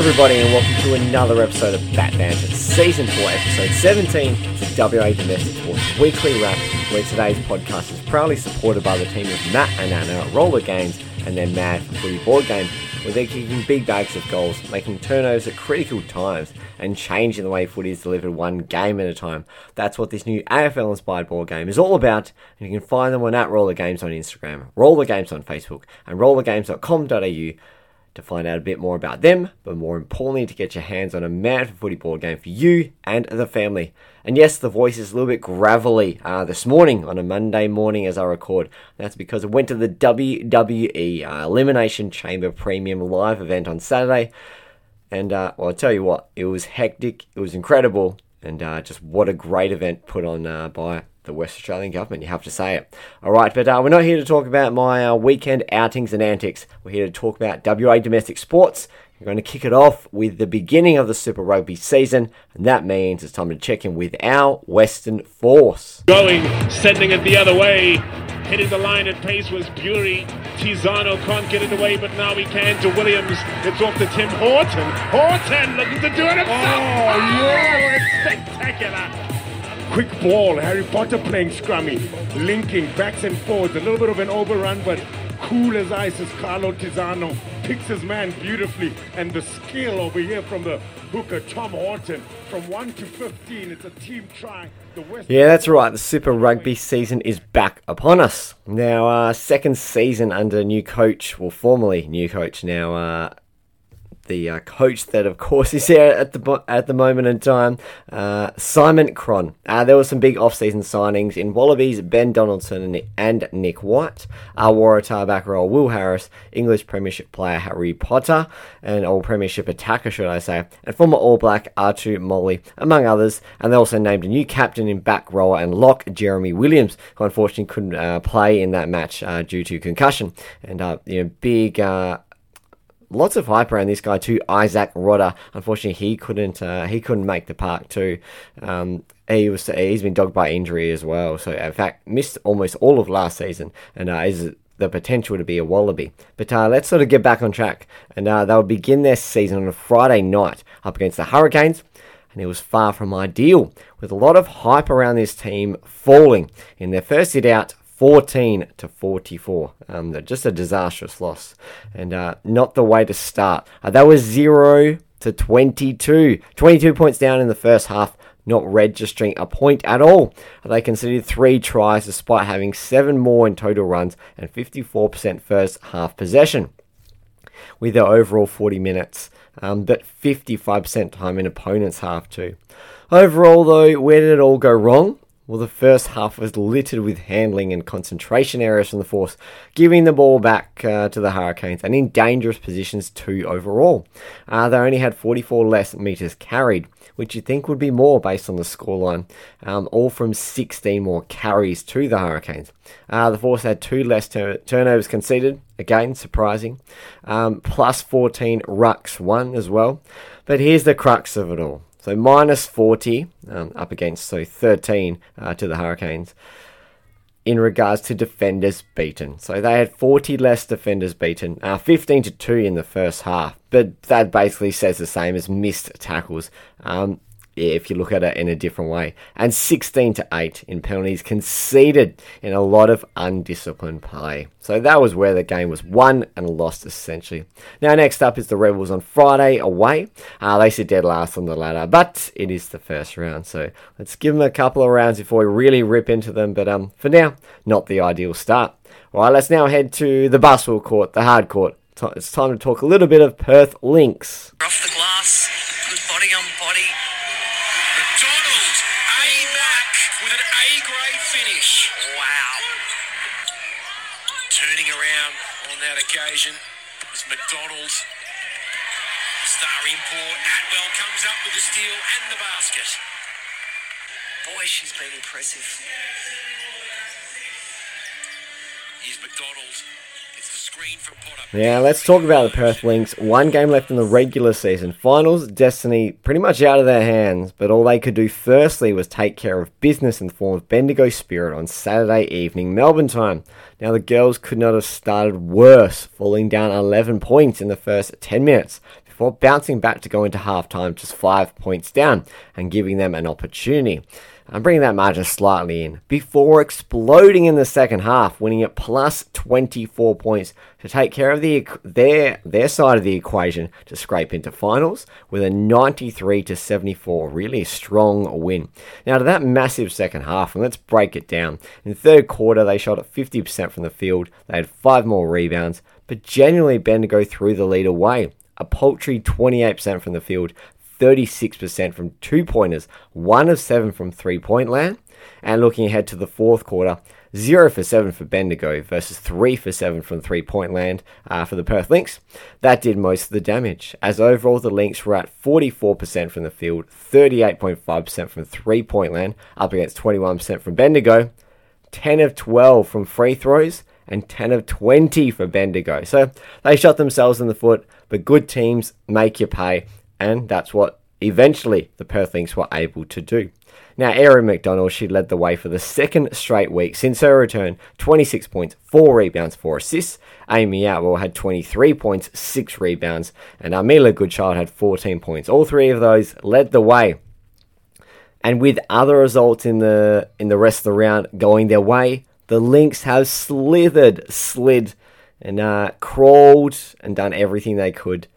everybody, and welcome to another episode of Batt Banter, Season 4, Episode 17. the WA Domestic Sports Weekly Wrap, where today's podcast is proudly supported by the team of Matt and Anna at Roller Games and their Mad for Footy board game, where they're kicking big bags of goals, making turnovers at critical times, and changing the way footy is delivered one game at a time. That's what this new AFL inspired board game is all about, and you can find them on at Roller Games on Instagram, Roller Games on Facebook, and rollergames.com.au to find out a bit more about them, but more importantly, to get your hands on a mad for footy board game for you and the family. And yes, the voice is a little bit gravelly uh, this morning on a Monday morning as I record. That's because I went to the WWE uh, Elimination Chamber Premium live event on Saturday. And uh, well, I'll tell you what, it was hectic, it was incredible, and uh, just what a great event put on uh, by the West Australian government, you have to say it. All right, but uh, we're not here to talk about my uh, weekend outings and antics. We're here to talk about WA domestic sports. We're going to kick it off with the beginning of the Super Rugby season, and that means it's time to check in with our Western Force. Going, sending it the other way. Hitting the line at pace was Bury. Tizzano can't get it away, but now he can to Williams. It's off to Tim Horton. Horton looking to do it himself. Oh, yeah, it's spectacular. Quick ball, Harry Potter playing scrummy, linking backs and forwards, a little bit of an overrun, but cool as ice is Carlo Tizzano picks his man beautifully, and the skill over here from the hooker Tom Horton from 1 to 15, it's a team try. Yeah, that's right. The Super Rugby season is back upon us. Now, uh, second season under new coach, well, formerly new coach now, uh, the uh, coach that, of course, is here at the at the moment in time, uh, Simon Cron. Uh, there were some big off-season signings in Wallabies, Ben Donaldson and Nick, White, uh, Waratah back row Will Harris, English Premiership player Harry Potter, and All Premiership attacker, should I say, and former All Black Atu Moli, among others. And they also named a new captain in back rower and lock Jeremy Williams, who unfortunately couldn't uh, play in that match uh, due to concussion. And you know, big. Lots of hype around this guy too, Isaac Rodda. Unfortunately, he couldn't uh, he couldn't make the park too. Um, he was he's been dogged by injury as well. So in fact, missed almost all of last season, and uh, is the potential to be a wallaby. But uh, let's sort of get back on track, and uh, they'll begin their season on a Friday night up against the Hurricanes. And it was far from ideal, with a lot of hype around this team falling in their first hit out 14 to 44. Um, just a disastrous loss, and uh, not the way to start. Uh, that was 0 to 22. 22 points down in the first half, not registering a point at all. They conceded three tries despite having seven more in total runs and 54% first half possession. With their overall 40 minutes, um, but 55% time in opponent's half too. Overall, though, where did it all go wrong? Well, the first half was littered with handling and concentration errors from the force, giving the ball back uh, to the Hurricanes and in dangerous positions too overall. Uh, they only had 44 less metres carried, which you'd think would be more based on the scoreline, um, all from 16 more carries to the Hurricanes. Uh, the force had two less tur- turnovers conceded, again surprising, um, plus 14 rucks won as well. But here's the crux of it all. So minus 40 um, up against so 13 uh, to the Hurricanes in regards to defenders beaten. So they had 40 less defenders beaten, uh, 15 to 2 in the first half. But that basically says the same as missed tackles. Um, if you look at it in a different way. And 16 to 8 in penalties conceded in a lot of undisciplined play. So that was where the game was won and lost essentially. Now, next up is the Rebels on Friday away. Uh, they sit dead last on the ladder, but it is the first round. So let's give them a couple of rounds before we really rip into them. But um, for now, not the ideal start. All right, let's now head to the Buswell Court, the hard court. It's time to talk a little bit of Perth Lynx. Off the glass, Turning around on that occasion was McDonald. Star import. Atwell comes up with the steal and the basket. Boy, she's been impressive. Here's McDonald. Yeah, let's talk about the Perth Lynx. One game left in the regular season. Finals, destiny pretty much out of their hands, but all they could do firstly was take care of business in the form of Bendigo Spirit on Saturday evening Melbourne time. Now, the girls could not have started worse, falling down 11 points in the first 10 minutes before bouncing back to go into halftime just five points down and giving them an opportunity. I'm bringing that margin slightly in before exploding in the second half, winning it plus 24 points to take care of the their their side of the equation to scrape into finals with a 93 to 74 really strong win. Now to that massive second half, and let's break it down. In the third quarter, they shot at 50% from the field. They had five more rebounds, but genuinely Bendigo threw the lead away. A paltry 28% from the field, 36% from two pointers, one of seven from three point land. And looking ahead to the fourth quarter, 0 for 7 for Bendigo versus 3 for 7 from three point land uh, for the Perth Lynx. That did most of the damage, as overall the Lynx were at 44% from the field, 38.5% from three point land, up against 21% from Bendigo, 10 of 12 from free throws, and 10 of 20 for Bendigo. So they shot themselves in the foot, but good teams make you pay, and that's what eventually the Perth Lynx were able to do. Now, Erin McDonald, she led the way for the second straight week since her return 26 points, 4 rebounds, 4 assists. Amy Atwell had 23 points, 6 rebounds, and Amila Goodchild had 14 points. All three of those led the way. And with other results in the in the rest of the round going their way, the Lynx have slithered, slid, and uh, crawled and done everything they could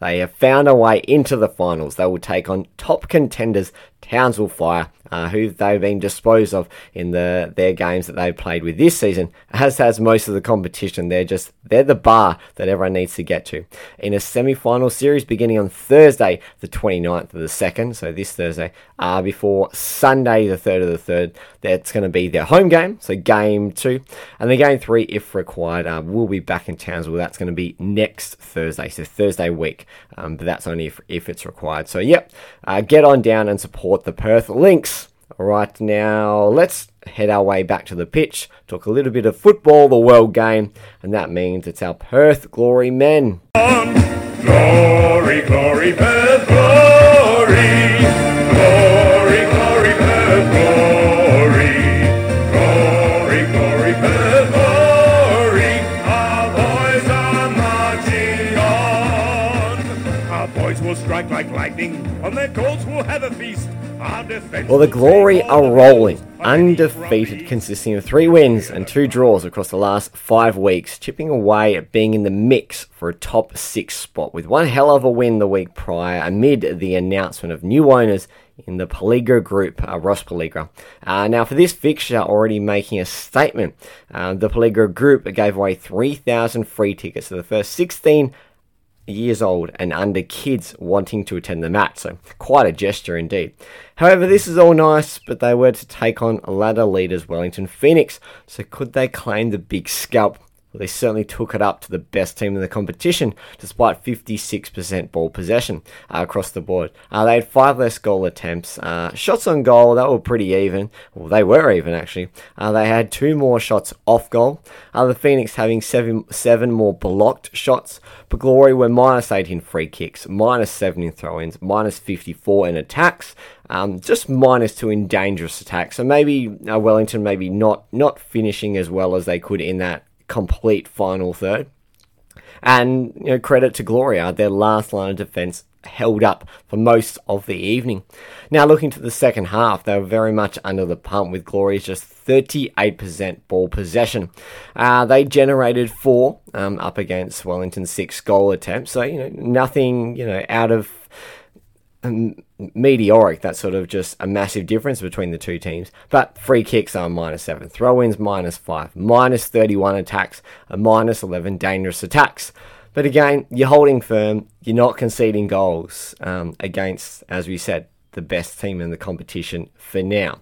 they have found a way into the finals. They will take on top contenders Townsville Fire, uh, who they've been disposed of in the their games that they've played with this season, as has most of the competition. They're just they're the bar that everyone needs to get to. In a semi-final series beginning on Thursday, the 29th of the second, so this Thursday, uh, before Sunday, the third of the third, that's going to be their home game, so game two, and the game three, if required, uh, will be back in Townsville. That's going to be next Thursday, so Thursday week, um, but that's only if, if it's required. So yep, uh, get on down and support the Perth Lynx. Right, now let's head our way back to the pitch, talk a little bit of football, the world game, and that means it's our Perth Glory men. Glory, glory, Perth, glory. Well, the Glory are rolling, undefeated, consisting of three wins and two draws across the last five weeks, chipping away at being in the mix for a top six spot, with one hell of a win the week prior amid the announcement of new owners in the Pelligra group, uh, Ross Pelligra. Uh, now, for this fixture, already making a statement, uh, the Pelligra group gave away 3,000 free tickets to the first 16 years old and under kids wanting to attend the match. So, quite a gesture indeed. However, this is all nice, but they were to take on ladder leaders Wellington Phoenix. So, could they claim the big scalp? Well, they certainly took it up to the best team in the competition, despite 56% ball possession uh, across the board. Uh, they had five less goal attempts. Uh, shots on goal, that were pretty even. Well, they were even, actually. Uh, they had two more shots off goal. Uh, the Phoenix having seven, seven more blocked shots. But Glory were minus 8 in free kicks, minus 7 in throw ins, minus 54 in attacks. Um, just minus two in dangerous attacks. So maybe uh, Wellington maybe not not finishing as well as they could in that complete final third. And you know, credit to Gloria, their last line of defence held up for most of the evening. Now, looking to the second half, they were very much under the pump with Gloria's just 38% ball possession. Uh, they generated four um, up against Wellington's six goal attempts, so you know nothing you know out of um, meteoric. That's sort of just a massive difference between the two teams. But free kicks are minus seven, throw ins minus five, minus 31 attacks, and minus 11 dangerous attacks. But again, you're holding firm, you're not conceding goals um, against, as we said, the best team in the competition for now.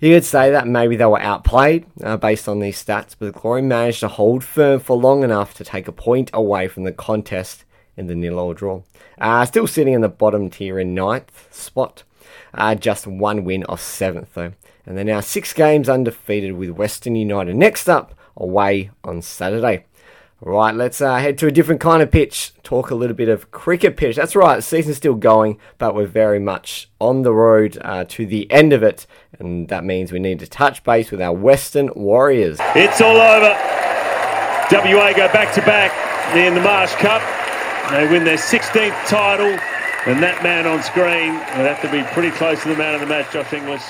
You could say that maybe they were outplayed uh, based on these stats, but the Glory managed to hold firm for long enough to take a point away from the contest in the nil all draw. Uh, still sitting in the bottom tier in ninth spot. Uh, just one win off seventh though. And they're now six games undefeated with Western United next up away on Saturday. Right, let's uh, head to a different kind of pitch. Talk a little bit of cricket pitch. That's right, the season's still going, but we're very much on the road uh, to the end of it, and that means we need to touch base with our Western Warriors. It's all over. WA go back to back in the Marsh Cup. They win their 16th title, and that man on screen would have to be pretty close to the man of the match, Josh Inglis.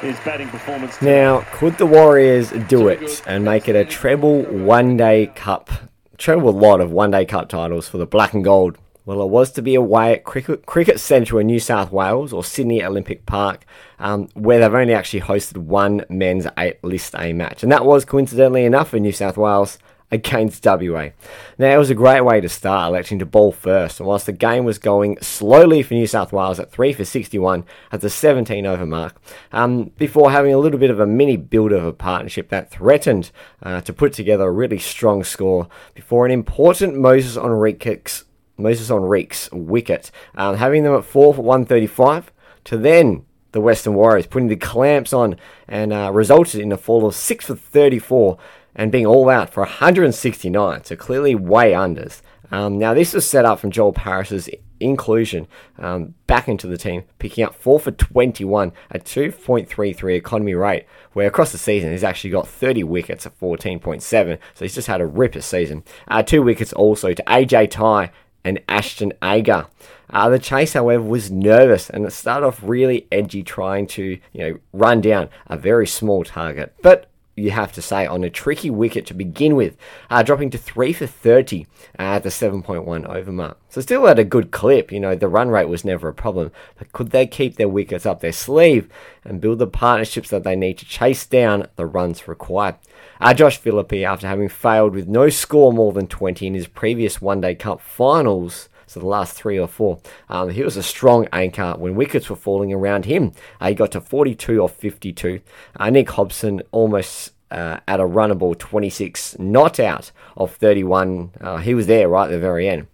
His batting performance. Now, could the Warriors do it and make it a treble one day cup? Treble lot of one day cup titles for the black and gold. Well, it was to be away at Cricket, Cricket Central in New South Wales or Sydney Olympic Park, um, where they've only actually hosted one men's eight list A match. And that was coincidentally enough in New South Wales against WA. Now, it was a great way to start electing to bowl first, and whilst the game was going slowly for New South Wales at 3 for 61 at the 17 over mark, um, before having a little bit of a mini build of a partnership that threatened uh, to put together a really strong score before an important Moises Henriques, Moises Henriques wicket, um, having them at 4 for 135 to then the Western Warriors putting the clamps on and uh, resulted in a fall of 6 for 34 and being all out for 169, so clearly way unders. Um, now, this was set up from Joel Paris's inclusion um, back into the team, picking up 4 for 21 at 2.33 economy rate, where across the season he's actually got 30 wickets at 14.7, so he's just had a ripper season. Uh, two wickets also to AJ Tye and Ashton Agar. Uh, the chase, however, was nervous and it started off really edgy, trying to you know run down a very small target, but you have to say, on a tricky wicket to begin with, uh, dropping to 3 for 30 at the 7.1 over mark. So still at a good clip, you know, the run rate was never a problem, but could they keep their wickets up their sleeve and build the partnerships that they need to chase down the runs required? Uh, Josh Philippe, after having failed with no score more than 20 in his previous One Day Cup finals, so the last three or four. Um, he was a strong anchor when wickets were falling around him. Uh, he got to 42 or 52. Uh, Nick Hobson almost uh, at a runnable 26, not out of 31. Uh, he was there right at the very end.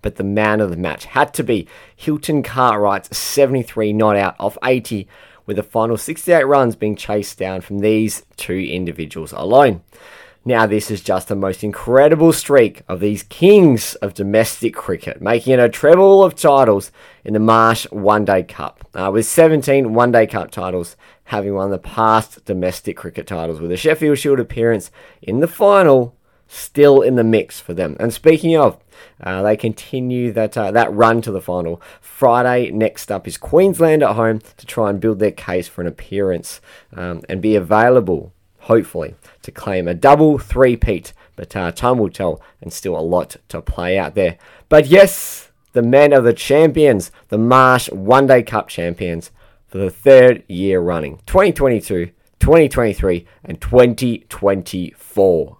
But the man of the match had to be Hilton Cartwright's 73 not out of 80, with the final 68 runs being chased down from these two individuals alone. Now, this is just the most incredible streak of these kings of domestic cricket, making it a treble of titles in the Marsh One Day Cup, uh, with 17 One Day Cup titles, having won the past domestic cricket titles, with a Sheffield Shield appearance in the final still in the mix for them. And speaking of, uh, they continue that uh, that run to the final. Friday next up is Queensland at home to try and build their case for an appearance um, and be available hopefully, to claim a double three-peat. But uh, time will tell, and still a lot to play out there. But yes, the men are the champions, the Marsh One Day Cup champions for the third year running 2022, 2023, and 2024.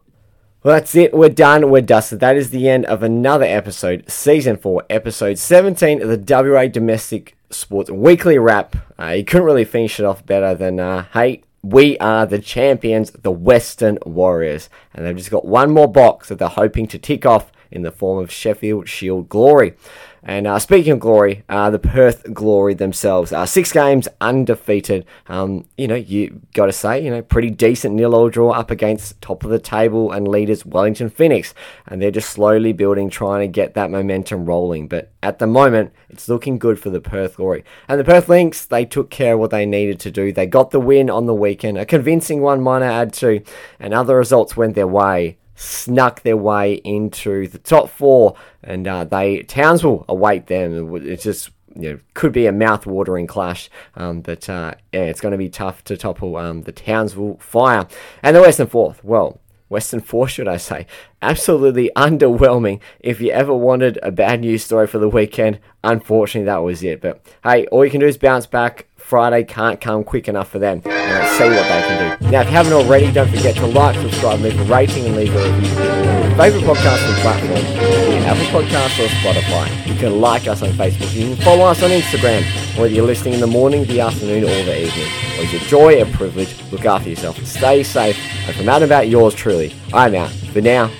Well, that's it. We're done. We're dusted. That is the end of another episode, season four, episode 17 of the WA Domestic Sports Weekly Wrap. Uh, you couldn't really finish it off better than, uh, hey, we are the champions, the Western Warriors. And they've just got one more box that they're hoping to tick off in the form of Sheffield Shield Glory. And uh, speaking of glory, uh, the Perth Glory themselves, uh, six games undefeated. Um, you know, you got to say, you know, pretty decent nil-all draw up against top of the table and leaders Wellington Phoenix, and they're just slowly building, trying to get that momentum rolling. But at the moment, it's looking good for the Perth Glory. And the Perth Lynx, they took care of what they needed to do. They got the win on the weekend, a convincing one, might I add to, and other results went their way snuck their way into the top four, and uh, they Townsville await them. It's just you know could be a mouth-watering clash, um, but uh, yeah, it's going to be tough to topple um, the Townsville Fire and the Western Fourth. Well. Western Four, should I say? Absolutely underwhelming. If you ever wanted a bad news story for the weekend, unfortunately that was it. But hey, all you can do is bounce back. Friday can't come quick enough for them. And let's see what they can do. Now, if you haven't already, don't forget to like, subscribe, leave a rating, and leave a review favourite podcasting platform, Apple Podcasts or Spotify. You can like us on Facebook. You can follow us on Instagram, whether you're listening in the morning, the afternoon, or the evening. It's a joy and privilege. Look after yourself. Stay safe. And from out about yours truly, I'm out. For now,